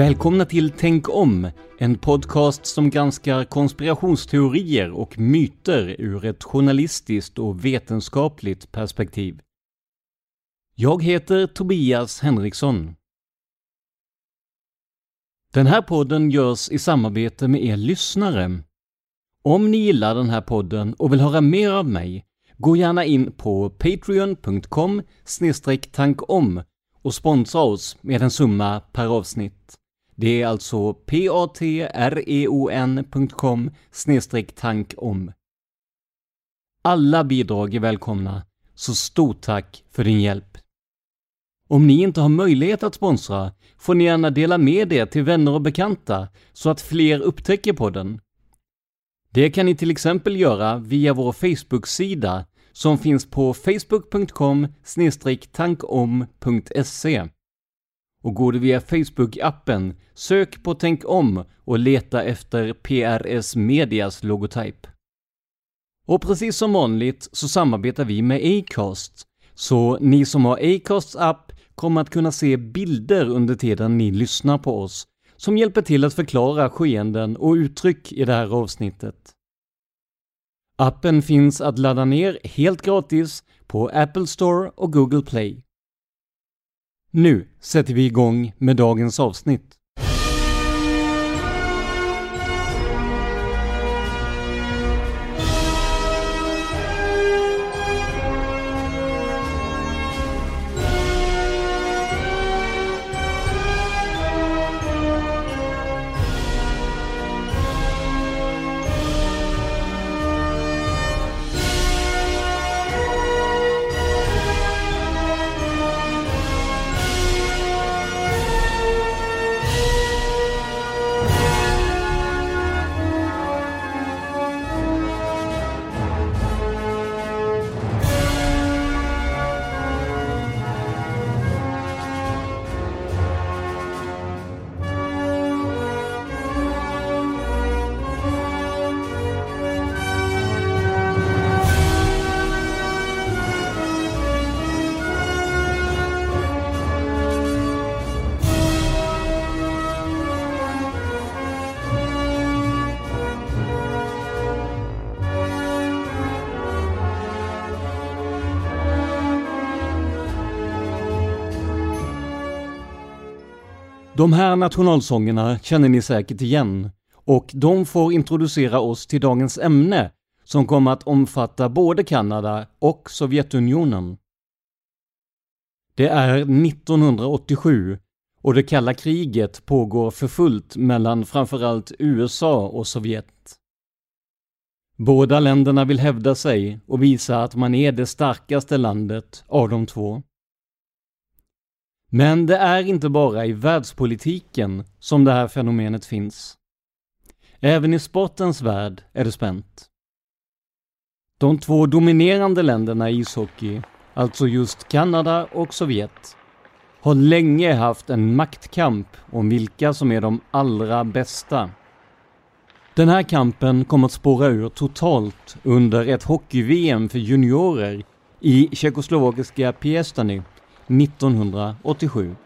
Välkomna till Tänk om, en podcast som granskar konspirationsteorier och myter ur ett journalistiskt och vetenskapligt perspektiv. Jag heter Tobias Henriksson. Den här podden görs i samarbete med er lyssnare. Om ni gillar den här podden och vill höra mer av mig, gå gärna in på patreon.com tankom och sponsra oss med en summa per avsnitt. Det är alltså patreon.com tankom. Alla bidrag är välkomna, så stort tack för din hjälp. Om ni inte har möjlighet att sponsra får ni gärna dela med det till vänner och bekanta så att fler upptäcker podden. Det kan ni till exempel göra via vår Facebook-sida som finns på facebook.com tankom.se. Och går du via Facebook-appen, sök på Tänk om och leta efter PRS Medias logotyp. Och precis som vanligt så samarbetar vi med Acast, så ni som har Acasts app kommer att kunna se bilder under tiden ni lyssnar på oss, som hjälper till att förklara skeenden och uttryck i det här avsnittet. Appen finns att ladda ner helt gratis på Apple Store och Google Play. Nu sätter vi igång med dagens avsnitt. De här nationalsångerna känner ni säkert igen och de får introducera oss till dagens ämne som kommer att omfatta både Kanada och Sovjetunionen. Det är 1987 och det kalla kriget pågår för fullt mellan framförallt USA och Sovjet. Båda länderna vill hävda sig och visa att man är det starkaste landet av de två. Men det är inte bara i världspolitiken som det här fenomenet finns. Även i sportens värld är det spänt. De två dominerande länderna i ishockey, alltså just Kanada och Sovjet, har länge haft en maktkamp om vilka som är de allra bästa. Den här kampen kom att spåra ur totalt under ett hockey-VM för juniorer i tjeckoslovakiska Piestany 1987.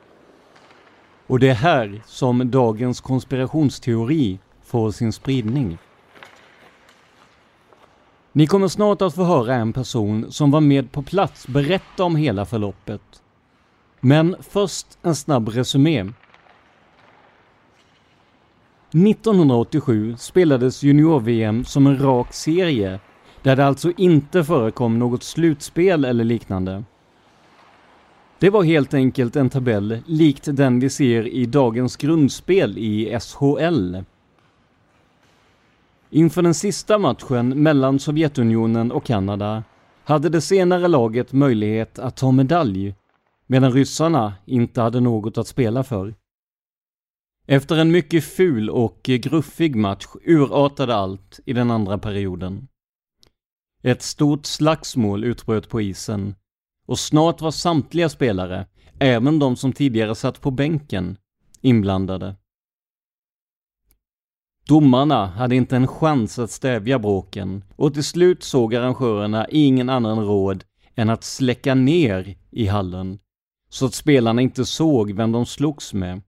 Och det är här som dagens konspirationsteori får sin spridning. Ni kommer snart att få höra en person som var med på plats berätta om hela förloppet. Men först en snabb resumé. 1987 spelades junior-VM som en rak serie, där det alltså inte förekom något slutspel eller liknande. Det var helt enkelt en tabell likt den vi ser i dagens grundspel i SHL. Inför den sista matchen mellan Sovjetunionen och Kanada hade det senare laget möjlighet att ta medalj, medan ryssarna inte hade något att spela för. Efter en mycket ful och gruffig match urartade allt i den andra perioden. Ett stort slagsmål utbröt på isen och snart var samtliga spelare, även de som tidigare satt på bänken, inblandade. Domarna hade inte en chans att stävja bråken och till slut såg arrangörerna ingen annan råd än att släcka ner i hallen så att spelarna inte såg vem de slogs med.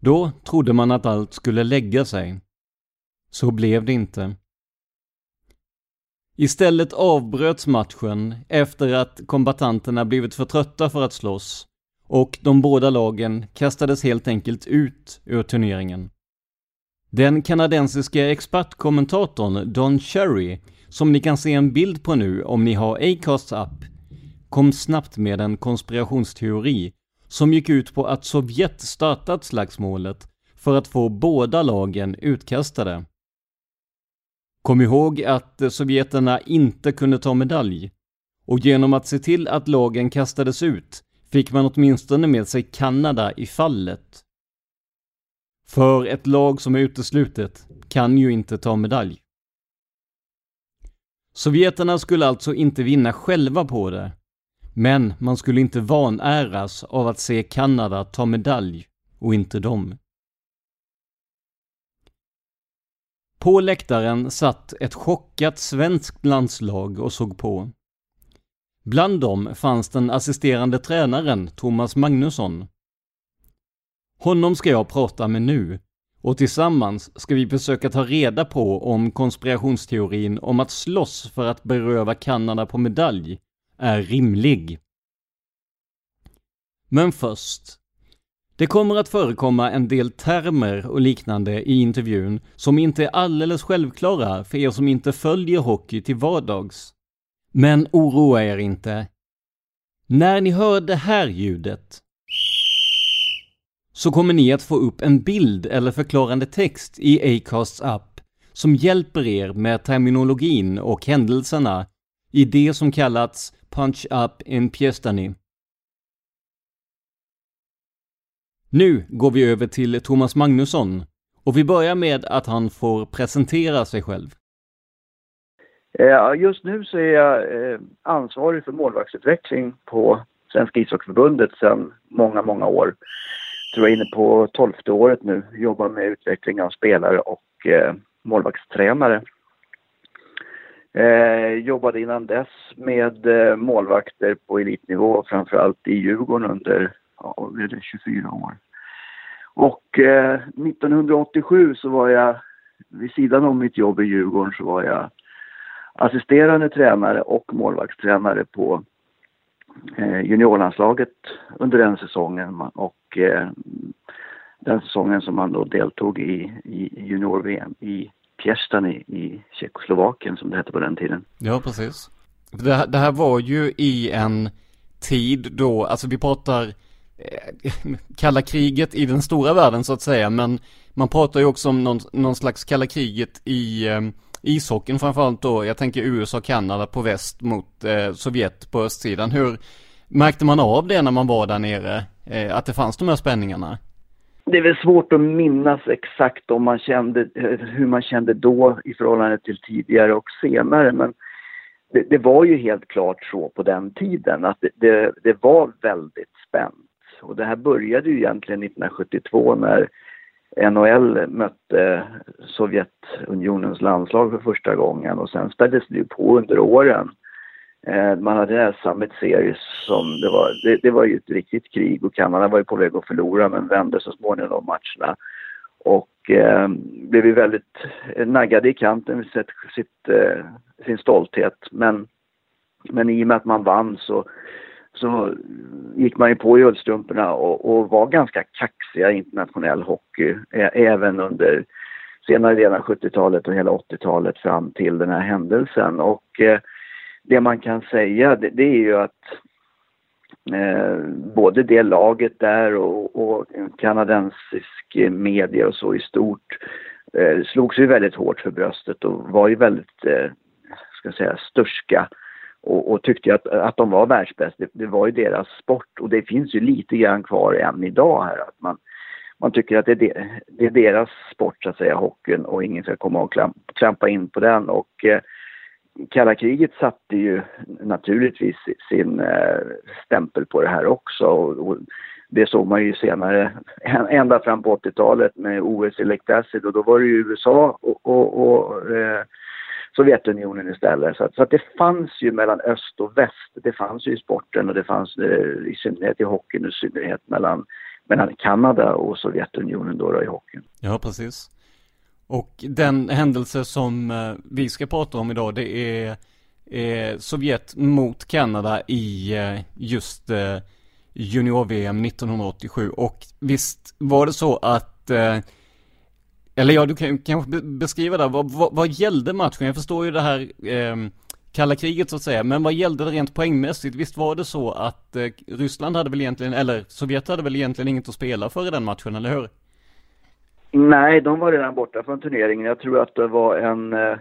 Då trodde man att allt skulle lägga sig. Så blev det inte. Istället avbröts matchen efter att kombatanterna blivit för trötta för att slåss och de båda lagen kastades helt enkelt ut ur turneringen. Den kanadensiska expertkommentatorn Don Cherry, som ni kan se en bild på nu om ni har Acasts app, kom snabbt med en konspirationsteori som gick ut på att Sovjet startat slagsmålet för att få båda lagen utkastade. Kom ihåg att sovjeterna inte kunde ta medalj och genom att se till att lagen kastades ut fick man åtminstone med sig Kanada i fallet. För ett lag som är uteslutet kan ju inte ta medalj. Sovjeterna skulle alltså inte vinna själva på det, men man skulle inte vanäras av att se Kanada ta medalj och inte dem. På läktaren satt ett chockat svenskt landslag och såg på. Bland dem fanns den assisterande tränaren Thomas Magnusson. Honom ska jag prata med nu och tillsammans ska vi försöka ta reda på om konspirationsteorin om att slåss för att beröva Kanada på medalj är rimlig. Men först. Det kommer att förekomma en del termer och liknande i intervjun som inte är alldeles självklara för er som inte följer hockey till vardags. Men oroa er inte. När ni hör det här ljudet så kommer ni att få upp en bild eller förklarande text i Acasts app som hjälper er med terminologin och händelserna i det som kallats Punch Up in Piestany. Nu går vi över till Thomas Magnusson och vi börjar med att han får presentera sig själv. Eh, just nu så är jag eh, ansvarig för målvaktsutveckling på Svenska ishockeyförbundet sedan många, många år. Jag tror jag är inne på tolfte året nu. Jobbar med utveckling av spelare och eh, målvaktstränare. Eh, jobbade innan dess med eh, målvakter på elitnivå, framförallt i Djurgården under ja, det 24 år. Och eh, 1987 så var jag, vid sidan om mitt jobb i Djurgården, så var jag assisterande tränare och målvaktstränare på eh, juniorlandslaget under den säsongen och eh, den säsongen som han då deltog i, i junior-VM i Piestan i, i Tjeckoslovakien som det hette på den tiden. Ja, precis. Det här, det här var ju i en tid då, alltså vi pratar Eh, kalla kriget i den stora världen så att säga, men man pratar ju också om någon, någon slags kalla kriget i eh, ishockeyn framförallt då. Jag tänker USA och Kanada på väst mot eh, Sovjet på östsidan. Hur märkte man av det när man var där nere? Eh, att det fanns de här spänningarna? Det är väl svårt att minnas exakt om man kände, hur man kände då i förhållande till tidigare och senare. Men det, det var ju helt klart så på den tiden att det, det, det, var väldigt spänt. Och det här började ju egentligen 1972 när NHL mötte Sovjetunionens landslag för första gången och sen späddes det ju på under åren. Eh, man hade den här Summit Series som det var, det, det, var ju ett riktigt krig och Kanada var ju på väg att förlora men vände så småningom de matcherna. Och eh, blev ju väldigt eh, naggade i kanten med sitt, sitt, eh, sin stolthet. Men, men i och med att man vann så, så gick man ju på i ullstrumporna och, och var ganska kaxiga i internationell hockey. Även under senare delen av 70-talet och hela 80-talet fram till den här händelsen. Och eh, det man kan säga det, det är ju att eh, både det laget där och, och kanadensisk media och så i stort eh, slogs ju väldigt hårt för bröstet och var ju väldigt, eh, ska jag säga, störska och, och tyckte att, att de var världsbäst. Det, det, var ju deras sport och det finns ju lite grann kvar än idag här att man, man tycker att det är, de, det är deras sport så att säga, hockeyn och ingen ska komma och trampa klampa in på den och eh, kalla kriget satte ju naturligtvis sin eh, stämpel på det här också. Och, och det såg man ju senare, ända fram på 80-talet med OS i Lake Placid och då var det ju USA och, och, och eh, Sovjetunionen istället. Så, att, så att det fanns ju mellan öst och väst, det fanns ju i sporten och det fanns eh, i synnerhet i hockeyn, i synnerhet mellan, mellan Kanada och Sovjetunionen då, då i hockeyn. Ja, precis. Och den händelse som eh, vi ska prata om idag det är eh, Sovjet mot Kanada i eh, just eh, junior-VM 1987 och visst var det så att eh, eller ja, du kan kanske beskriva det, vad, vad, vad gällde matchen? Jag förstår ju det här eh, kalla kriget så att säga, men vad gällde det rent poängmässigt? Visst var det så att eh, Ryssland hade väl egentligen, eller Sovjet hade väl egentligen inget att spela för i den matchen, eller hur? Nej, de var redan borta från turneringen. Jag tror att det var en eh,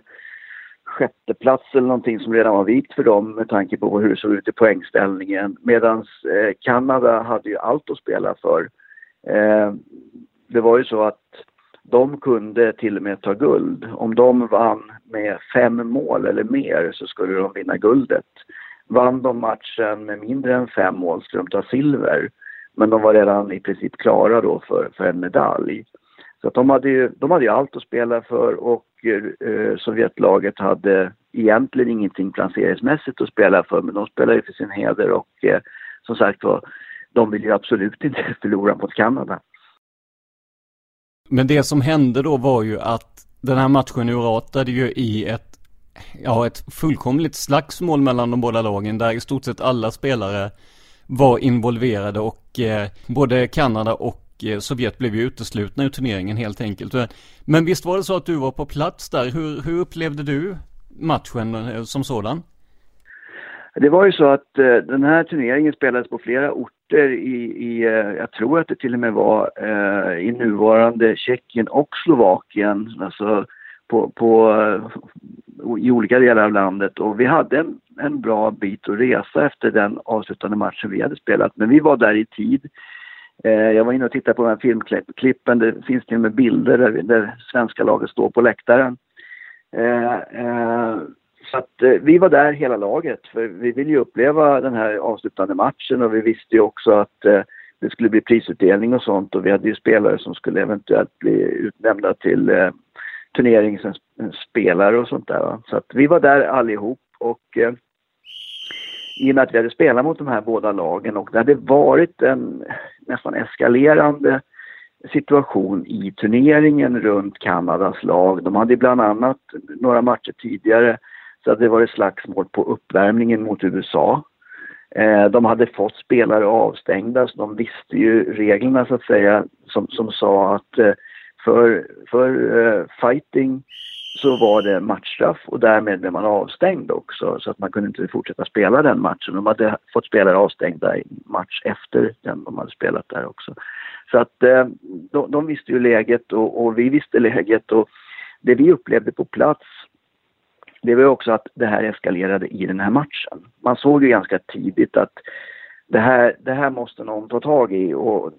sjätteplats eller någonting som redan var vikt för dem med tanke på hur det såg ut i poängställningen. Medan eh, Kanada hade ju allt att spela för. Eh, det var ju så att de kunde till och med ta guld. Om de vann med fem mål eller mer så skulle de vinna guldet. Vann de matchen med mindre än fem mål skulle de ta silver. Men de var redan i princip klara då för, för en medalj. Så att de, hade ju, de hade ju allt att spela för och eh, Sovjetlaget hade egentligen ingenting placeringsmässigt att spela för men de spelade ju för sin heder och eh, som sagt var, de vill ju absolut inte förlora mot Kanada. Men det som hände då var ju att den här matchen urartade ju i ett, ja ett fullkomligt slagsmål mellan de båda lagen där i stort sett alla spelare var involverade och eh, både Kanada och Eh, Sovjet blev ju uteslutna ur turneringen helt enkelt. Men visst var det så att du var på plats där. Hur, hur upplevde du matchen eh, som sådan? Det var ju så att eh, den här turneringen spelades på flera orter i, i eh, jag tror att det till och med var eh, i nuvarande Tjeckien och Slovakien, alltså på, på, eh, i olika delar av landet. Och vi hade en, en bra bit att resa efter den avslutande matchen vi hade spelat, men vi var där i tid. Eh, jag var inne och tittade på de här filmklippen. Det finns till och med bilder där, där svenska laget står på läktaren. Eh, eh, så att eh, vi var där hela laget för vi ville ju uppleva den här avslutande matchen och vi visste ju också att eh, det skulle bli prisutdelning och sånt och vi hade ju spelare som skulle eventuellt bli utnämnda till eh, turneringens spelare och sånt där. va. Så att vi var där allihop och i och med att vi hade spelat mot de här båda lagen och det hade varit en nästan eskalerande situation i turneringen runt Kanadas lag. De hade bland annat några matcher tidigare så hade det varit slagsmål på uppvärmningen mot USA. Eh, de hade fått spelare avstängda så de visste ju reglerna så att säga som, som sa att eh, för, för eh, fighting så var det matchstraff och därmed blev man avstängd också så att man kunde inte fortsätta spela den matchen. De hade fått spelare avstängda i match efter den de hade spelat där också. Så att eh, de, de, visste ju läget och, och, vi visste läget och det vi upplevde på plats det var också att det här eskalerade i den här matchen. Man såg ju ganska tidigt att det här, det här måste någon ta tag i och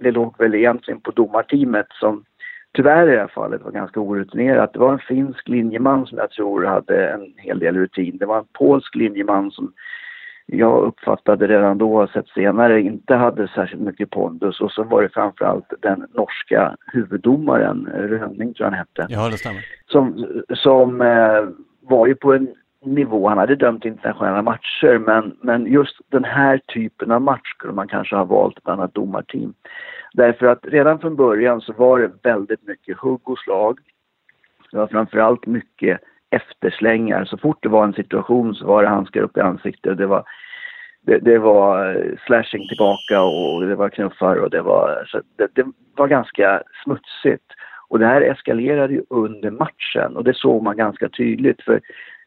det låg väl egentligen på domarteamet som tyvärr i det här fallet var ganska orutinerat. Det var en finsk linjeman som jag tror hade en hel del rutin. Det var en polsk linjeman som jag uppfattade redan då, sett senare, inte hade särskilt mycket pondus. Och så var det framförallt den norska huvuddomaren, Rönning tror jag han hette. Ja, det stämmer. Som, som eh, var ju på en nivå, han hade dömt internationella matcher, men, men just den här typen av match skulle man kanske ha valt ett annat domarteam. Därför att redan från början så var det väldigt mycket hugg och slag. Det var framförallt mycket efterslängar. Så fort det var en situation så var det handskar upp i ansiktet. Det var, det, det var eh, slashing tillbaka och det var knuffar och det var, så det, det var ganska smutsigt. Och det här eskalerade ju under matchen och det såg man ganska tydligt. För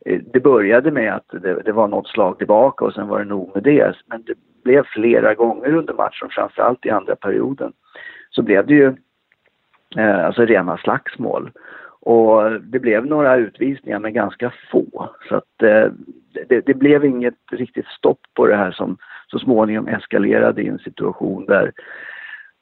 eh, det började med att det, det, var något slag tillbaka och sen var det nog med det. Men det blev flera gånger under matchen, framförallt i andra perioden, så blev det ju eh, alltså rena slagsmål. Och det blev några utvisningar men ganska få. Så att eh, det, det, blev inget riktigt stopp på det här som så småningom eskalerade i en situation där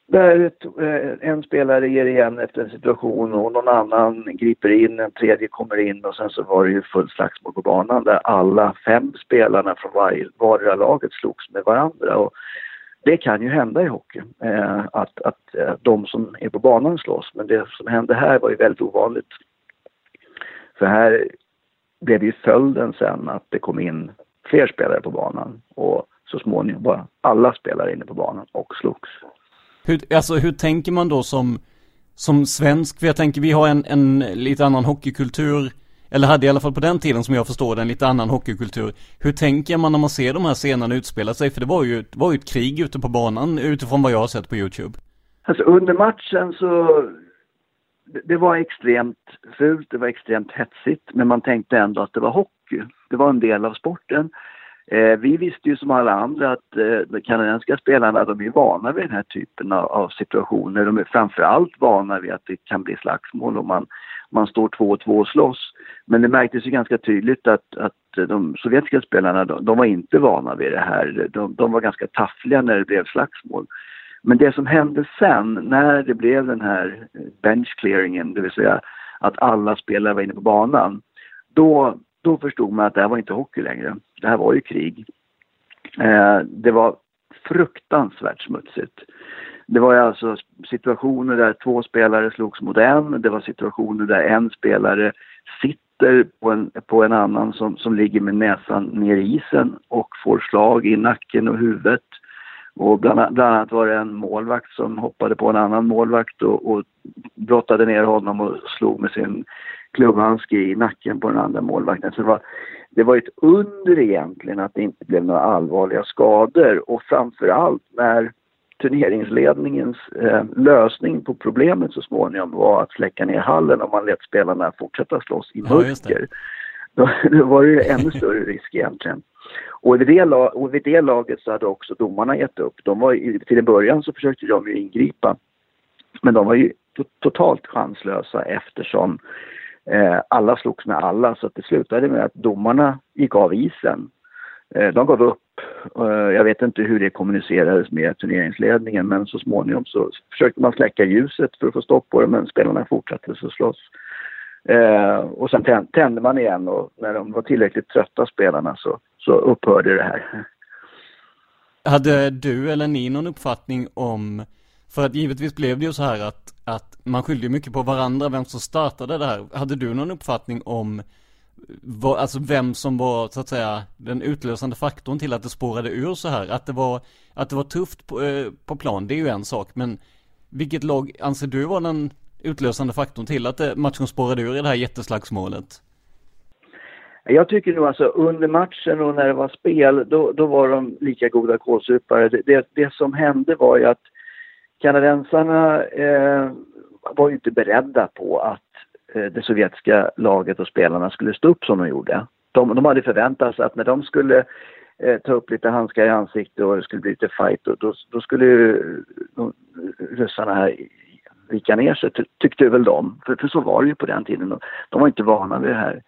där eh, en spelare ger igen efter en situation och någon annan griper in, en tredje kommer in och sen så var det ju fullt slagsmål på banan där alla fem spelarna från varje, vardera laget slogs med varandra. Och det kan ju hända i hockey, eh, att, att eh, de som är på banan slåss. Men det som hände här var ju väldigt ovanligt. För här blev ju följden sen att det kom in fler spelare på banan och så småningom var alla spelare inne på banan och slogs. Hur, alltså hur tänker man då som, som svensk? För jag tänker vi har en, en lite annan hockeykultur, eller hade i alla fall på den tiden som jag förstår det, en lite annan hockeykultur. Hur tänker man när man ser de här scenerna utspela sig? För det var ju, det var ju ett krig ute på banan utifrån vad jag har sett på YouTube. Alltså under matchen så det var extremt fult, det var extremt hetsigt, men man tänkte ändå att det var hockey. Det var en del av sporten. Eh, vi visste ju som alla andra att eh, de kanadensiska spelarna de är vana vid den här typen av, av situationer. De är framförallt vana vid att det kan bli slagsmål om man, man står två och två och slåss. Men det märktes ju ganska tydligt att, att de sovjetiska spelarna de, de var inte vana vid det här. De, de var ganska taffliga när det blev slagsmål. Men det som hände sen när det blev den här bench clearingen, det vill säga att alla spelare var inne på banan, då då förstod man att det här var inte hockey längre. Det här var ju krig. Eh, det var fruktansvärt smutsigt. Det var alltså situationer där två spelare slogs mot en. Det var situationer där en spelare sitter på en, på en annan som, som ligger med näsan ner i isen och får slag i nacken och huvudet. Och bland, bland annat var det en målvakt som hoppade på en annan målvakt och, och brottade ner honom och slog med sin klubbhandske i nacken på den andra målvakten. Så det var, det var ett under egentligen att det inte blev några allvarliga skador och framförallt när turneringsledningens eh, lösning på problemet så småningom var att släcka ner hallen och man lät spelarna fortsätta slåss i mörker. Ja, då, då var det ju ännu större risk egentligen. Och vid, det, och vid det laget så hade också domarna gett upp. De var, till en början så försökte de ju ingripa. Men de var ju totalt chanslösa eftersom Eh, alla slogs med alla så att det slutade med att domarna gick av isen. Eh, de gav upp. Eh, jag vet inte hur det kommunicerades med turneringsledningen men så småningom så försökte man släcka ljuset för att få stopp på det men spelarna fortsatte så slåss. Eh, och sen tände man igen och när de var tillräckligt trötta spelarna så, så upphörde det här. Hade du eller ni någon uppfattning om, för att givetvis blev det ju så här att att man skyllde mycket på varandra, vem som startade det här. Hade du någon uppfattning om var, alltså vem som var så att säga den utlösande faktorn till att det spårade ur så här? Att det var, att det var tufft på, eh, på plan, det är ju en sak, men vilket lag anser du var den utlösande faktorn till att eh, matchen spårade ur i det här jätteslagsmålet? Jag tycker nog alltså under matchen och när det var spel, då, då var de lika goda kålsupare. Det, det, det, som hände var ju att kanadensarna eh, var ju inte beredda på att eh, det sovjetiska laget och spelarna skulle stå upp som de gjorde. De, de hade förväntat sig att när de skulle eh, ta upp lite handskar i ansiktet och det skulle bli lite fight, och då, då skulle ju eh, eh, ryssarna här vika ner sig, tyckte väl de. För, för så var det ju på den tiden. De var inte vana vid det här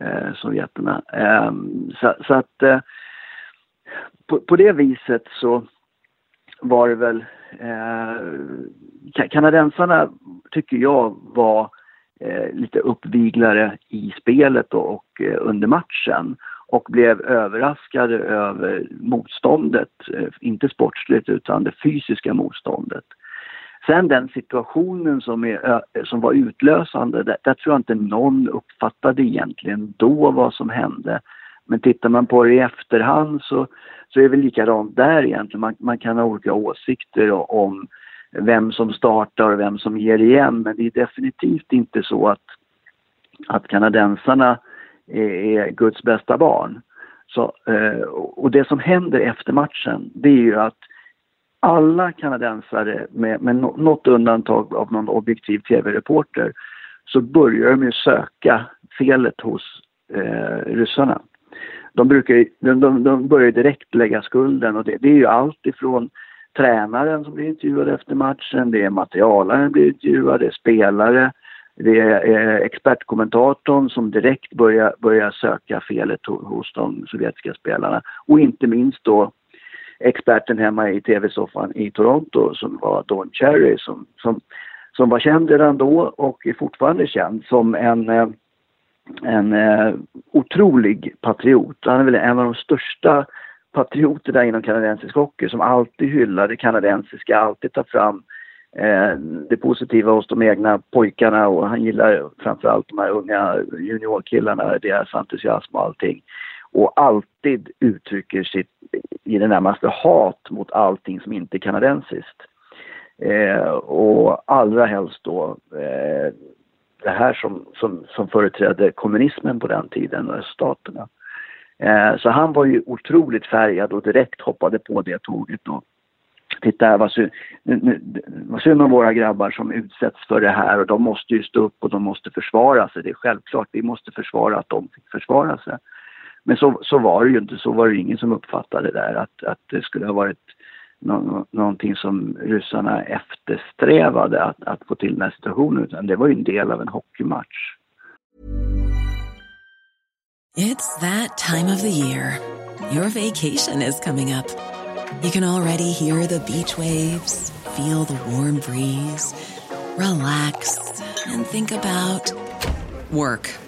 eh, sovjeterna. Eh, så, så, att eh, på, på, det viset så var det väl eh, kanadensarna tycker jag var eh, lite uppviglare i spelet och, och eh, under matchen och blev överraskade över motståndet, eh, inte sportsligt utan det fysiska motståndet. Sen den situationen som, är, som var utlösande, där, där tror jag inte någon uppfattade egentligen då vad som hände. Men tittar man på det i efterhand så, så är det väl likadant där egentligen. Man, man kan ha olika åsikter om vem som startar och vem som ger igen. Men det är definitivt inte så att, att kanadensarna är, är Guds bästa barn. Så, och det som händer efter matchen, det är ju att alla kanadensare, med, med något undantag av någon objektiv tv-reporter, så börjar de ju söka felet hos eh, ryssarna. De, brukar, de, de, de börjar direkt lägga skulden och det, det är ju allt ifrån tränaren som blir intervjuad efter matchen, det är materialaren som blir intervjuad, det är spelare, det är eh, expertkommentatorn som direkt börjar, börjar söka felet hos de sovjetiska spelarna och inte minst då experten hemma i tv-soffan i Toronto som var Don Cherry som, som, som var känd redan då och är fortfarande känd som en, eh, en eh, otrolig patriot. Han är väl en av de största patrioterna inom kanadensisk hockey som alltid hyllar det kanadensiska, alltid tar fram eh, det positiva hos de egna pojkarna och han gillar framförallt de här unga juniorkillarna, deras entusiasm och allting och alltid uttrycker sitt i det närmaste hat mot allting som inte är kanadensiskt. Eh, och allra helst då eh, det här som, som, som företrädde kommunismen på den tiden, eh, och öststaterna. Eh, så han var ju otroligt färgad och direkt hoppade på det tåget. då. titta här vad synd, vad synd om våra grabbar som utsätts för det här och de måste ju stå upp och de måste försvara sig. Det är självklart, vi måste försvara att de fick försvara sig. Men så, så var det ju inte, så var det ingen som uppfattade det där att, att det skulle ha varit nå, någonting som ryssarna eftersträvade att, att få till den här situationen, utan det var ju en del av en hockeymatch. It's that time of the year. Your vacation is coming up. You can already hear the beach waves, feel the warm breeze, relax and think about work.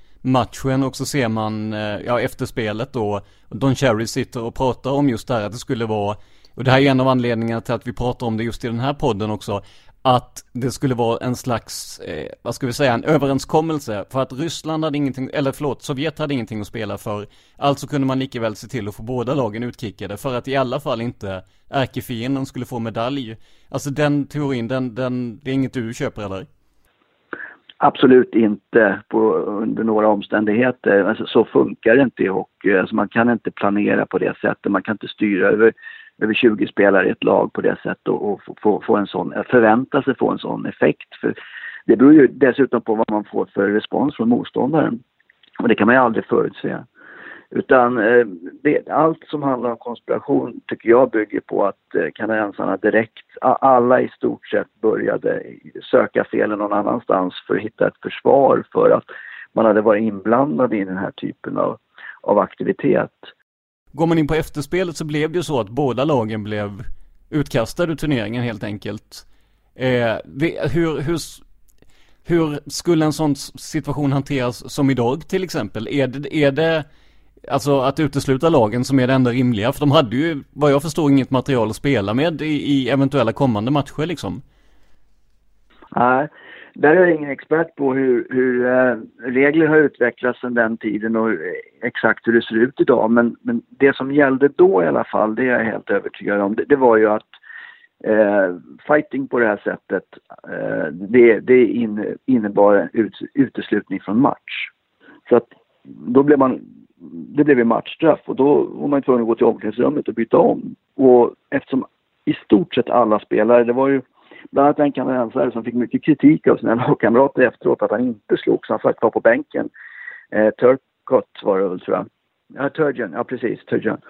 matchen och så ser man, eh, ja efter spelet då, Don Cherry sitter och pratar om just det här att det skulle vara, och det här är en av anledningarna till att vi pratar om det just i den här podden också, att det skulle vara en slags, eh, vad ska vi säga, en överenskommelse för att Ryssland hade ingenting, eller förlåt, Sovjet hade ingenting att spela för. Alltså kunde man lika väl se till att få båda lagen utkickade för att i alla fall inte ärkefienden skulle få medalj. Alltså den teorin, den, den, det är inget du köper eller? Absolut inte på, under några omständigheter. Alltså, så funkar det inte i hockey. Alltså, man kan inte planera på det sättet. Man kan inte styra över över 20 spelare i ett lag på det sättet och, och få, få en sån, förvänta sig få en sån effekt. För det beror ju dessutom på vad man får för respons från motståndaren. Och det kan man ju aldrig förutse. Utan eh, det, allt som handlar om konspiration tycker jag bygger på att eh, kanadensarna direkt, alla i stort sett började söka felen någon annanstans för att hitta ett försvar för att man hade varit inblandad i den här typen av, av aktivitet. Går man in på efterspelet så blev det ju så att båda lagen blev utkastade ur turneringen helt enkelt. Eh, hur, hur, hur skulle en sån situation hanteras som idag till exempel? Är det, är det alltså att utesluta lagen som är det enda rimliga? För de hade ju, vad jag förstår, inget material att spela med i, i eventuella kommande matcher liksom. Nej, där är jag ingen expert på hur, hur äh, regler har utvecklats sedan den tiden och exakt hur det ser ut idag. Men, men det som gällde då i alla fall, det är jag helt övertygad om, det, det var ju att äh, fighting på det här sättet, äh, det, det in, innebar ut, uteslutning från match. Så att då blev man, det blev en matchstraff och då var man tvungen att gå till omklädningsrummet och byta om. Och eftersom i stort sett alla spelare, det var ju bland annat en kanadensare som fick mycket kritik av sina lagkamrater efteråt att han inte slogs. Han satt kvar på bänken. Eh, Turcott var det väl tror jag. Ja, Turgeon, ja precis, Turgeon.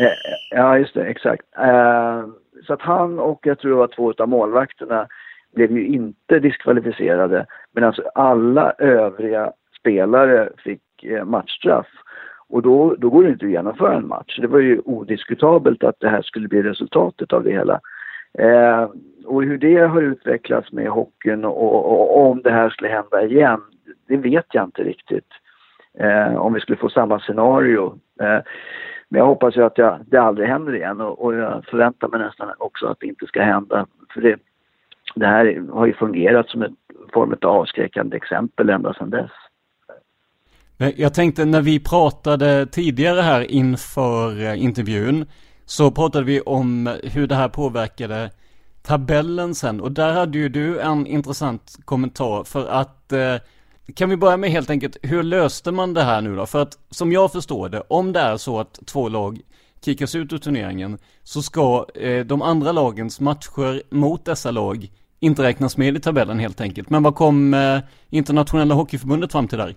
Eh, eh, ja, just det, exakt. Eh, så att han och jag tror det var två av målvakterna blev ju inte diskvalificerade. medan alltså alla övriga spelare fick eh, matchstraff. Och då, då går det inte att genomföra en match. Det var ju odiskutabelt att det här skulle bli resultatet av det hela. Eh, och hur det har utvecklats med hockeyn och, och, och, om det här skulle hända igen, det vet jag inte riktigt. Eh, om vi skulle få samma scenario. Eh, men jag hoppas ju att jag, det aldrig händer igen och, och, jag förväntar mig nästan också att det inte ska hända. För det, det här har ju fungerat som en form av avskräckande exempel ända sedan dess. Eh, jag tänkte när vi pratade tidigare här inför eh, intervjun så pratade vi om hur det här påverkade tabellen sen och där hade ju du en intressant kommentar för att eh, kan vi börja med helt enkelt, hur löste man det här nu då? För att som jag förstår det, om det är så att två lag kickas ut ur turneringen så ska de andra lagens matcher mot dessa lag inte räknas med i tabellen helt enkelt. Men vad kom internationella hockeyförbundet fram till där?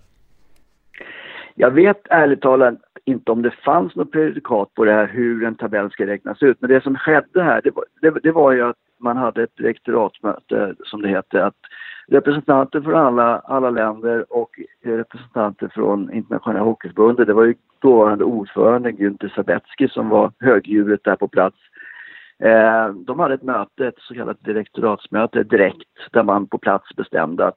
Jag vet ärligt talat inte om det fanns något prejudikat på det här hur en tabell ska räknas ut. Men det som skedde här, det var, det, det var ju att man hade ett rektoratmöte som det heter, att representanter från alla, alla länder och eh, representanter från Internationella Hockeyförbundet, det var ju dåvarande ordförande Günther Sabetski som var högdjuret där på plats. Eh, de hade ett möte, ett så kallat direktoratsmöte direkt, där man på plats bestämde att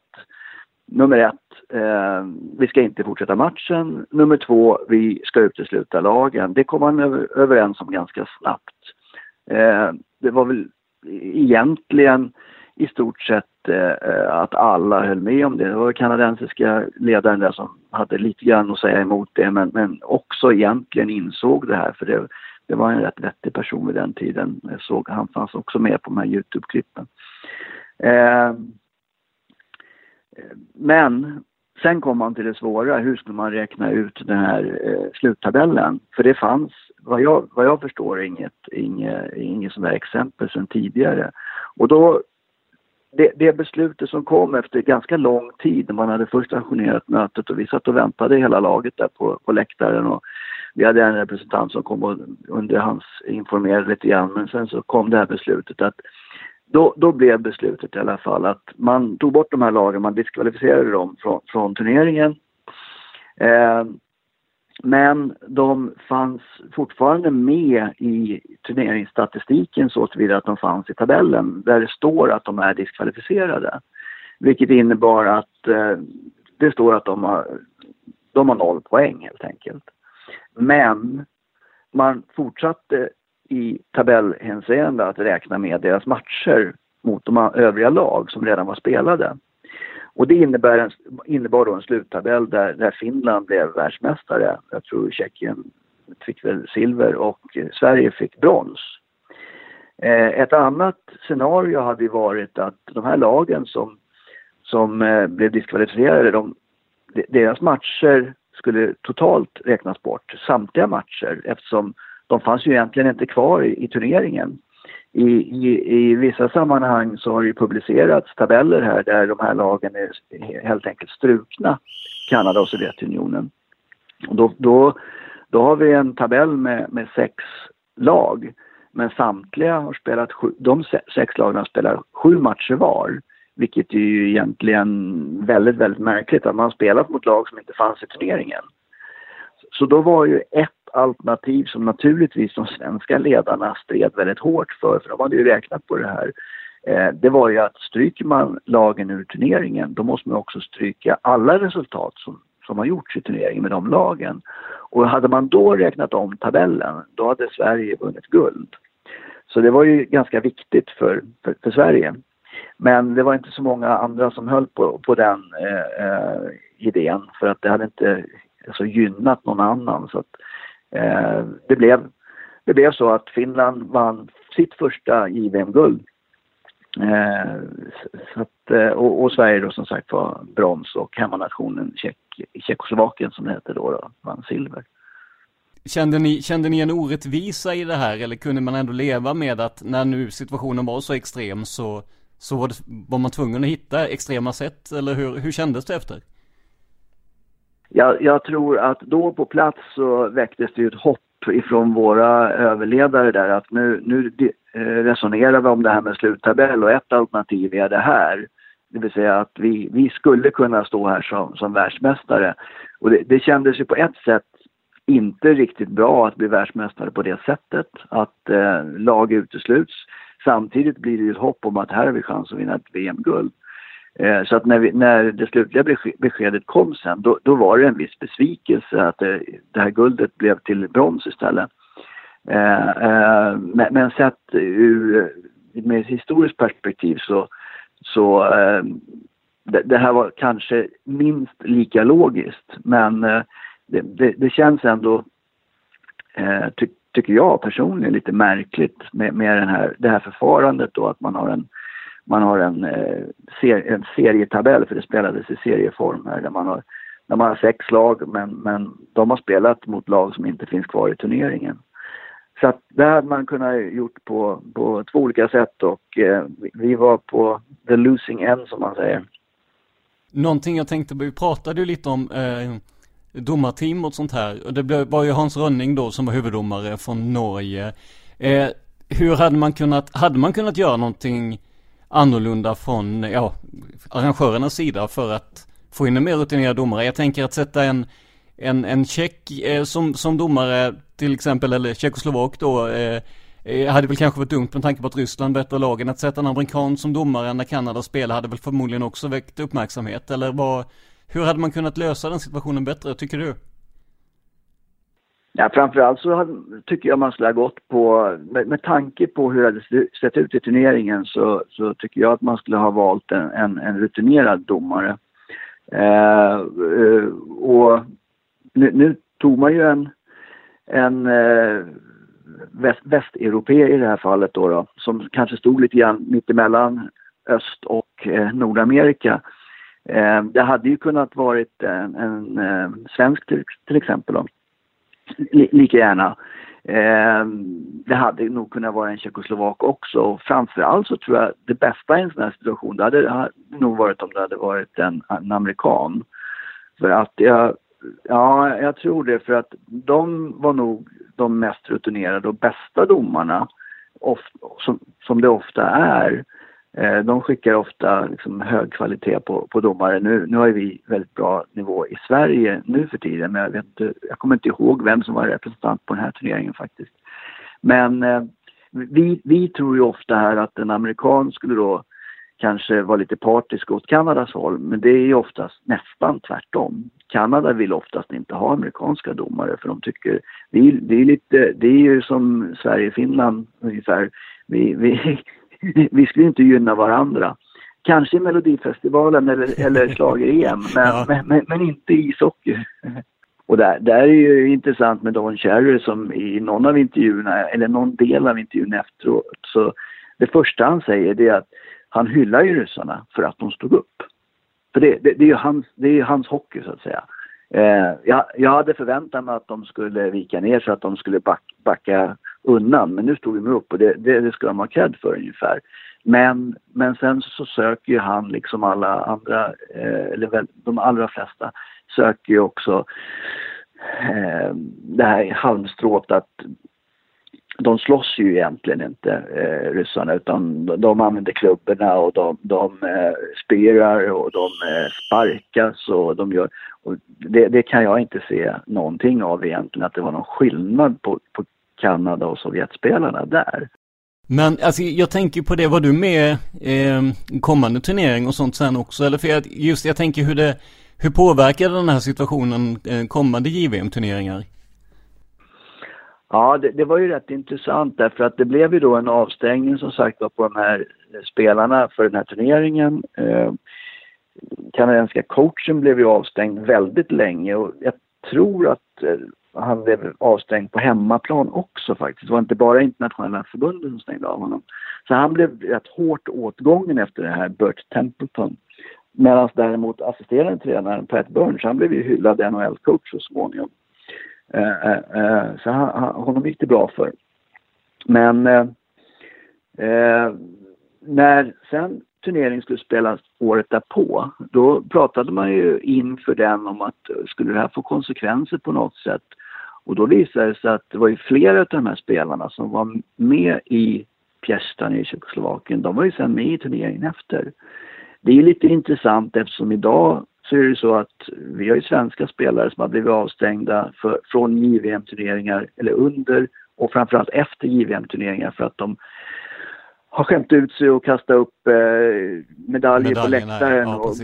nummer ett, eh, vi ska inte fortsätta matchen. Nummer två, vi ska utesluta lagen. Det kom man överens om ganska snabbt. Eh, det var väl egentligen i stort sett eh, att alla höll med om det. Det var kanadensiska ledaren där som hade lite grann att säga emot det men, men också egentligen insåg det här för det, det var en rätt vettig person vid den tiden. Jag såg, han fanns också med på de här Youtube-klippen. Eh, Eh, men sen kom man till det svåra, hur skulle man räkna ut den här eh, sluttabellen? För det fanns, vad jag, vad jag förstår, inget, inget, inget sådant exempel sedan tidigare. Och då, det, det, beslutet som kom efter ganska lång tid, när man hade först stationerat mötet och vi satt och väntade hela laget där på, på läktaren och vi hade en representant som kom och under hans informerade lite grann men sen så kom det här beslutet att då, då blev beslutet i alla fall att man tog bort de här lagen, man diskvalificerade dem från, från turneringen. Eh, men de fanns fortfarande med i turneringsstatistiken så tillvida att de fanns i tabellen där det står att de är diskvalificerade. Vilket innebar att eh, det står att de har, de har noll poäng helt enkelt. Men man fortsatte i tabellhänseende att räkna med deras matcher mot de övriga lag som redan var spelade. Och det innebär en, innebar då en sluttabell där, där Finland blev världsmästare. Jag tror Tjeckien fick väl silver och eh, Sverige fick brons. Eh, ett annat scenario hade varit att de här lagen som, som eh, blev diskvalificerade, de, deras matcher skulle totalt räknas bort, samtliga matcher, eftersom de fanns ju egentligen inte kvar i, i turneringen. I, i, I vissa sammanhang så har det publicerats tabeller här där de här lagen är helt enkelt strukna, Kanada och Sovjetunionen. Och då, då, då har vi en tabell med, med sex lag, men samtliga har spelat sju, de sex lagen har spelat sju matcher var. Vilket är ju egentligen väldigt, väldigt märkligt att man spelat mot lag som inte fanns i turneringen. Så då var ju ett alternativ som naturligtvis de svenska ledarna stred väldigt hårt för, för de hade ju räknat på det här. Eh, det var ju att stryker man lagen ur turneringen, då måste man också stryka alla resultat som, som har gjorts i turneringen med de lagen. Och hade man då räknat om tabellen, då hade Sverige vunnit guld. Så det var ju ganska viktigt för, för, för Sverige. Men det var inte så många andra som höll på, på den eh, eh, idén för att det hade inte alltså, gynnat någon annan. Så att, eh, det, blev, det blev så att Finland vann sitt första JVM-guld. Eh, eh, och, och, Sverige då som sagt var brons och hemmanationen Tjeck, Tjeckoslovakien som det hette då, då vann silver. Kände ni, kände ni en orättvisa i det här eller kunde man ändå leva med att när nu situationen var så extrem så så var, det, var man tvungen att hitta extrema sätt eller hur, hur kändes det efter? Jag, jag tror att då på plats så väcktes det ett hopp ifrån våra överledare där att nu, nu eh, resonerar vi om det här med sluttabell och ett alternativ är det här. Det vill säga att vi, vi skulle kunna stå här som, som världsmästare. Och det, det kändes ju på ett sätt inte riktigt bra att bli världsmästare på det sättet, att eh, lag utesluts. Samtidigt blir det ju ett hopp om att här har vi chans att vinna ett VM-guld. Eh, så att när, vi, när det slutliga beskedet kom sen, då, då var det en viss besvikelse att det, det här guldet blev till brons istället. Eh, eh, men, men sett ur eh, med ett historiskt perspektiv så, så eh, det, det, här var kanske minst lika logiskt. Men eh, det, det, det, känns ändå, eh, ty, tycker jag personligen, lite märkligt med, med den här, det här förfarandet då att man har en, man har en, eh, ser, en serietabell, för det spelades i serieform här, där man har, där man har sex lag men, men de har spelat mot lag som inte finns kvar i turneringen. Så att det hade man kunnat gjort på, på två olika sätt och eh, vi var på the losing end som man säger. Någonting jag tänkte, på, vi pratade ju lite om eh, domarteam och sånt här. Och det var ju Hans Rönning då som var huvuddomare från Norge. Eh, hur hade man kunnat, hade man kunnat göra någonting annorlunda från, ja, arrangörernas sida för att få in en mer rutinerad domare? Jag tänker att sätta en, en, en tjeck eh, som, som domare till exempel, eller tjeckoslovak då, eh, eh hade väl kanske varit dumt med tanke på att Ryssland bättre lagen. Att sätta en amerikan som domare när Kanada spelar hade väl förmodligen också väckt uppmärksamhet. Eller vad, hur hade man kunnat lösa den situationen bättre, tycker du? Ja, framförallt så hade, tycker jag man skulle ha gått på, med, med tanke på hur det hade sett ut i turneringen så, så tycker jag att man skulle ha valt en, en, en rutinerad domare. Eh, eh och nu, nu, tog man ju en, en eh, väst, västeuropé i det här fallet då, då, som kanske stod lite grann mittemellan öst och eh, Nordamerika. Eh, det hade ju kunnat varit en, en, en svensk till, till exempel då lika gärna. Eh, det hade nog kunnat vara en tjeckoslovak också och framförallt så tror jag det bästa i en sån här situation det hade, hade nog varit om det hade varit en, en amerikan. För att jag, ja, jag tror det för att de var nog de mest rutinerade och bästa domarna, of, som, som det ofta är. Eh, de skickar ofta liksom hög kvalitet på, på domare. Nu, nu har vi väldigt bra nivå i Sverige nu för tiden, men jag, vet inte, jag kommer inte ihåg vem som var representant på den här turneringen faktiskt. Men eh, vi, vi tror ju ofta här att en amerikan skulle då kanske vara lite partisk åt Kanadas håll, men det är ju oftast nästan tvärtom. Kanada vill oftast inte ha amerikanska domare för de tycker, det är, det är lite, det är ju som Sverige-Finland ungefär. Vi, vi, vi skulle inte gynna varandra. Kanske i Melodifestivalen eller, eller schlager-EM, men, ja. men, men, men, inte i ishockey. Och där, där är ju intressant med Don Cherry som i någon av intervjuerna, eller någon del av intervjun efteråt, så det första han säger det är att han hyllar ju ryssarna för att de stod upp. För det, det, det är ju hans, det är hans hockey så att säga. Eh, jag, jag, hade förväntat mig att de skulle vika ner så att de skulle back, backa undan, men nu stod de upp och det, det, det ska de ha cred för ungefär. Men, men sen så söker ju han liksom alla andra, eh, eller väl, de allra flesta söker ju också eh, det här halmstrået att de slåss ju egentligen inte, eh, ryssarna, utan de, de använder klubborna och de, de eh, spelar och de eh, sparkas och de gör... Och det, det, kan jag inte se någonting av egentligen, att det var någon skillnad på, på Kanada och Sovjetspelarna där. Men alltså jag tänker på det, var du med eh, kommande turnering och sånt sen också? Eller för jag, just jag tänker hur det, hur påverkar den här situationen eh, kommande JVM-turneringar? Ja, det, det, var ju rätt intressant därför att det blev ju då en avstängning som sagt var på de här spelarna för den här turneringen. Eh, kanadensiska coachen blev ju avstängd väldigt länge och jag tror att eh, han blev avstängd på hemmaplan också faktiskt. Det var inte bara internationella förbundet som stängde av honom. Så han blev rätt hårt åtgången efter det här, Bert Templeton. Medan däremot assisterande tränaren Pat Burns, han blev ju hyllad NHL-coach så småningom. Eh, eh, eh så han, honom gick det bra för. Men eh, eh, när sen turneringen skulle spelas året därpå, då pratade man ju inför den om att skulle det här få konsekvenser på något sätt? Och då visade det sig att det var ju flera av de här spelarna som var med i Piestan i Tjeckoslovakien, de var ju sen med i turneringen efter. Det är lite intressant eftersom idag så är det så att vi har ju svenska spelare som har blivit avstängda för, från JVM-turneringar, eller under och framförallt efter JVM-turneringar för att de har skämt ut sig och kastat upp eh, medaljer på läktaren. Ja, och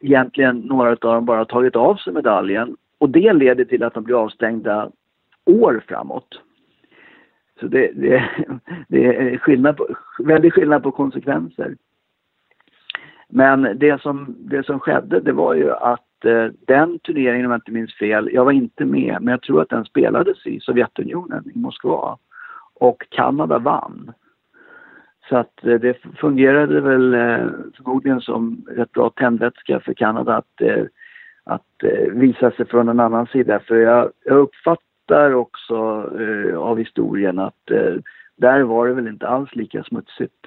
egentligen några av dem bara tagit av sig medaljen. Och det leder till att de blir avstängda år framåt. Så det, det, det är skillnad på, väldigt skillnad på konsekvenser. Men det som, det som skedde det var ju att eh, den turneringen, om jag inte minns fel, jag var inte med, men jag tror att den spelades i Sovjetunionen, i Moskva. Och Kanada vann. Så att eh, det fungerade väl eh, förmodligen som rätt bra tändvätska för Kanada att, eh, att eh, visa sig från en annan sida. För jag, jag uppfattar också eh, av historien att eh, där var det väl inte alls lika smutsigt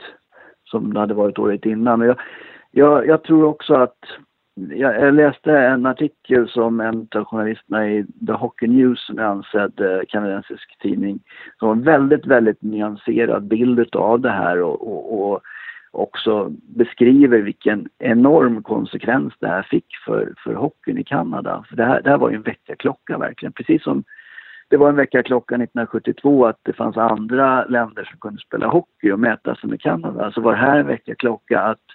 som det hade varit året innan. Jag, jag, jag tror också att jag, jag, läste en artikel som en av journalisterna i The Hockey News, som är ansedd eh, kanadensisk tidning, som var en väldigt, väldigt nyanserad bild av det här och, och, och, också beskriver vilken enorm konsekvens det här fick för, för hockeyn i Kanada. För det här, det här var ju en väckarklocka verkligen, precis som det var en väckarklocka 1972 att det fanns andra länder som kunde spela hockey och mäta sig med Kanada. Så var det här en väckarklocka att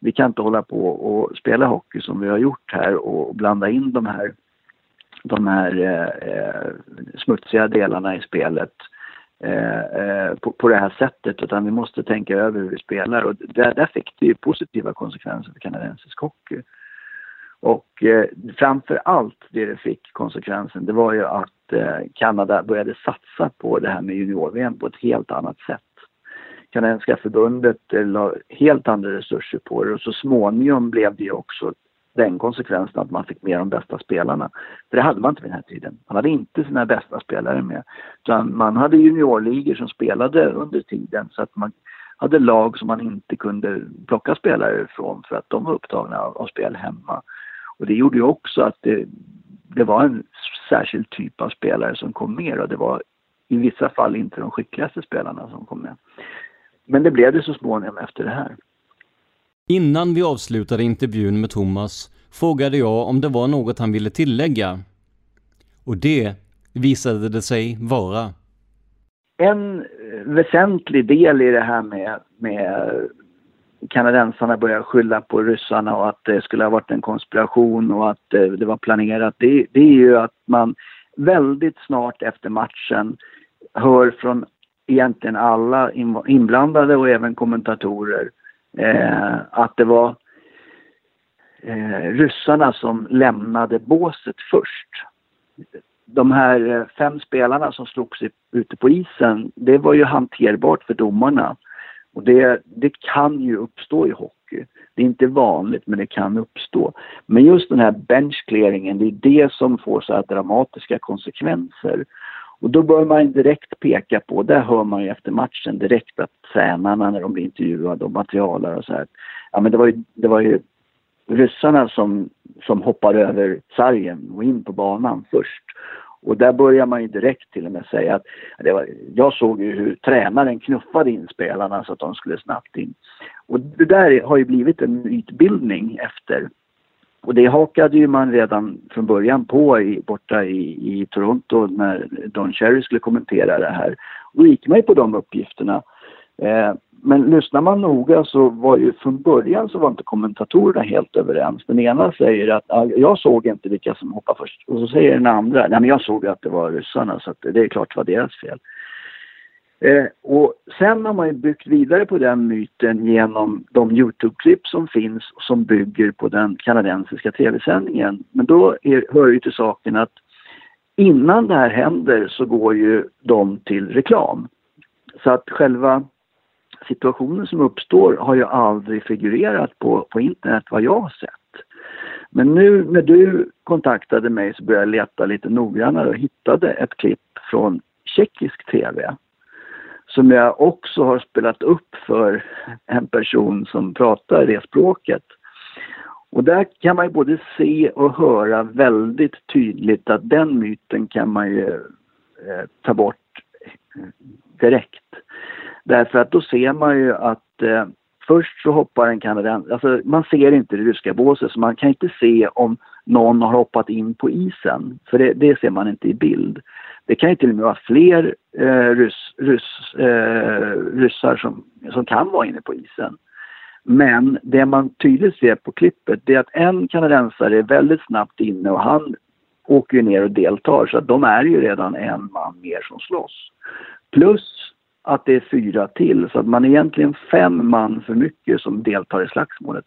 vi kan inte hålla på och spela hockey som vi har gjort här och blanda in de här, de här eh, smutsiga delarna i spelet eh, eh på, på det här sättet utan vi måste tänka över hur vi spelar och där, där fick det ju positiva konsekvenser för kanadensisk hockey. Och eh, framför allt det det fick konsekvensen det var ju att Eh, Kanada började satsa på det här med junior-VM på ett helt annat sätt kanadensiska förbundet eh, la helt andra resurser på det och så småningom blev det ju också den konsekvensen att man fick med de bästa spelarna. För det hade man inte vid den här tiden. Man hade inte sina bästa spelare med. Utan man hade juniorligor som spelade under tiden så att man hade lag som man inte kunde plocka spelare ifrån för att de var upptagna av, av spel hemma. Och det gjorde ju också att det, det var en särskild typ av spelare som kom med och det var i vissa fall inte de skickligaste spelarna som kom med. Men det blev det så småningom efter det här. Innan vi avslutade intervjun med Thomas frågade jag om det var något han ville tillägga. Och det visade det sig vara. En väsentlig del i det här med, med kanadensarna börjar skylla på ryssarna och att det skulle ha varit en konspiration och att eh, det var planerat. Det, det är ju att man väldigt snart efter matchen hör från egentligen alla inblandade och även kommentatorer eh, att det var eh, ryssarna som lämnade båset först. De här eh, fem spelarna som slogs ute på isen, det var ju hanterbart för domarna. Och det, det kan ju uppstå i hockey. Det är inte vanligt, men det kan uppstå. Men just den här benchclearingen, det är det som får så här dramatiska konsekvenser. Och då bör man direkt peka på, där hör man ju efter matchen direkt att tränarna när de blir intervjuade och materialare och så här. Ja men det var ju, det var ju ryssarna som, som hoppade över sargen och in på banan först. Och där börjar man ju direkt till och med säga att det var, jag såg ju hur tränaren knuffade in spelarna så att de skulle snabbt in. Och det där har ju blivit en mytbildning efter. Och det hakade ju man redan från början på i, borta i, i Toronto när Don Cherry skulle kommentera det här. Och då gick man ju på de uppgifterna. Eh, men lyssnar man noga så var ju från början så var inte kommentatorerna helt överens. Den ena säger att ah, jag såg inte vilka som hoppade först och så säger den andra, nej men jag såg att det var ryssarna så att det är klart det var deras fel. Eh, och sen har man ju byggt vidare på den myten genom de Youtube-klipp som finns som bygger på den kanadensiska tv-sändningen. Men då är, hör ju till saken att innan det här händer så går ju de till reklam. Så att själva situationen som uppstår har ju aldrig figurerat på, på internet vad jag har sett. Men nu när du kontaktade mig så började jag leta lite noggrannare och hittade ett klipp från tjeckisk TV som jag också har spelat upp för en person som pratar det språket. Och där kan man ju både se och höra väldigt tydligt att den myten kan man ju eh, ta bort direkt. Därför att då ser man ju att eh, först så hoppar en kanadensare, alltså man ser inte det ryska båset så man kan inte se om någon har hoppat in på isen, för det, det ser man inte i bild. Det kan ju till och med vara fler eh, ryss, ryss, eh, ryssar som, som kan vara inne på isen. Men det man tydligt ser på klippet det är att en kanadensare är väldigt snabbt inne och han åker ju ner och deltar så att de är ju redan en man mer som slåss. Plus att det är fyra till så att man är egentligen fem man för mycket som deltar i slagsmålet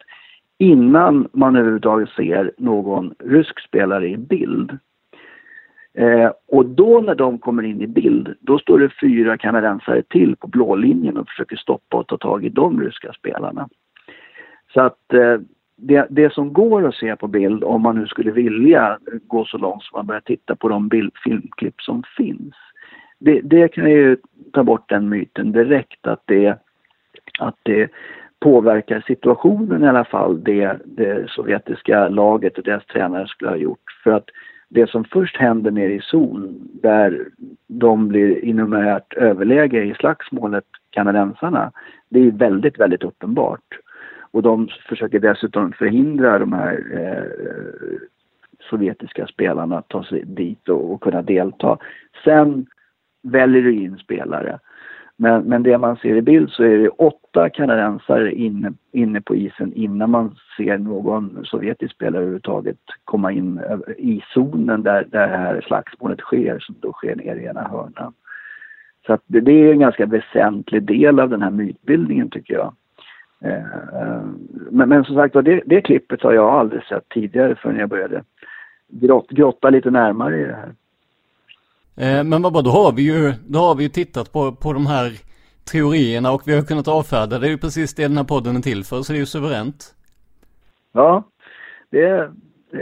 innan man överhuvudtaget ser någon rysk spelare i bild. Eh, och då när de kommer in i bild, då står det fyra kanadensare till på blå linjen och försöker stoppa och ta tag i de ryska spelarna. Så att eh, det, det, som går att se på bild, om man nu skulle vilja gå så långt som man börjar titta på de bild, filmklipp som finns, det, det, kan ju ta bort den myten direkt att det, att det påverkar situationen i alla fall, det, det sovjetiska laget och deras tränare skulle ha gjort. För att det som först händer nere i zon, där de blir i numerärt överläge i slagsmålet, kanadensarna, det är väldigt, väldigt uppenbart. Och de försöker dessutom förhindra de här eh, sovjetiska spelarna att ta sig dit och, och kunna delta. Sen väljer du in spelare. Men, men det man ser i bild så är det åtta kanadensare inne, inne på isen innan man ser någon sovjetisk spelare överhuvudtaget komma in i zonen där, där det här slagsmålet sker, som då sker nere i ena hörnan. Så att det, det är en ganska väsentlig del av den här mytbildningen tycker jag. Eh, men, men som sagt det, det klippet har jag aldrig sett tidigare förrän jag började grott, grotta lite närmare i det här. Eh, men vad bra, då har vi ju, då har vi ju tittat på, på de här teorierna och vi har kunnat avfärda det. är ju precis det den här podden är till för, så det är ju suveränt. Ja, det,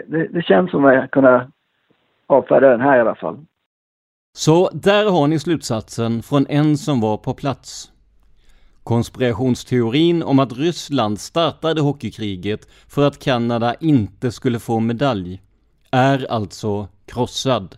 det, det känns som att kunna avfärda den här i alla fall. Så där har ni slutsatsen från en som var på plats. Konspirationsteorin om att Ryssland startade hockeykriget för att Kanada inte skulle få medalj är alltså krossad.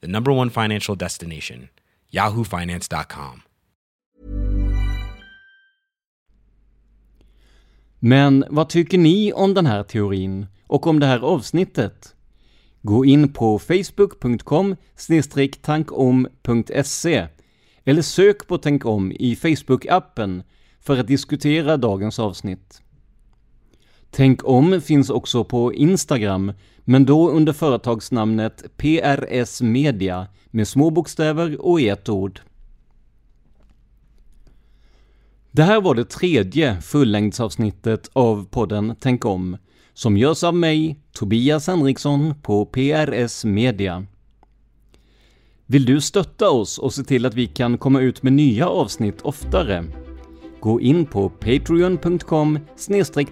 the number one financial destination, yahoofinance.com. Men vad tycker ni om den här teorin och om det här avsnittet? Gå in på facebook.com tankom.se eller sök på Tänk om i Facebook-appen för att diskutera dagens avsnitt. Tänk om finns också på Instagram, men då under företagsnamnet PRS Media med små bokstäver och i ett ord. Det här var det tredje fullängdsavsnittet av podden Tänk om, som görs av mig, Tobias Henriksson på PRS Media. Vill du stötta oss och se till att vi kan komma ut med nya avsnitt oftare? Gå in på patreon.com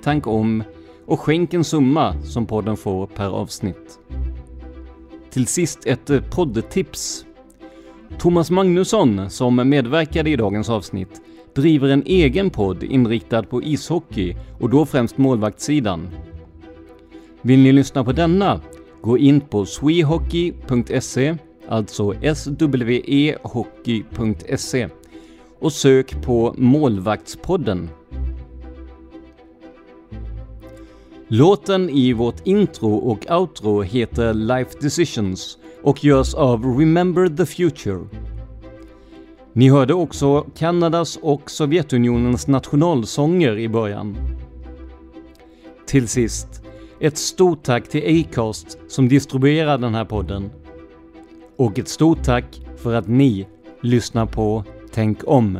tankom och skänk en summa som podden får per avsnitt. Till sist ett eh, poddtips. Thomas Magnusson, som medverkade i dagens avsnitt, driver en egen podd inriktad på ishockey och då främst målvaktssidan. Vill ni lyssna på denna? Gå in på swehockey.se, alltså swehockey.se och sök på Målvaktspodden. Låten i vårt intro och outro heter Life Decisions och görs av Remember the Future. Ni hörde också Kanadas och Sovjetunionens nationalsånger i början. Till sist, ett stort tack till Acast som distribuerar den här podden. Och ett stort tack för att ni lyssnar på Tänk om.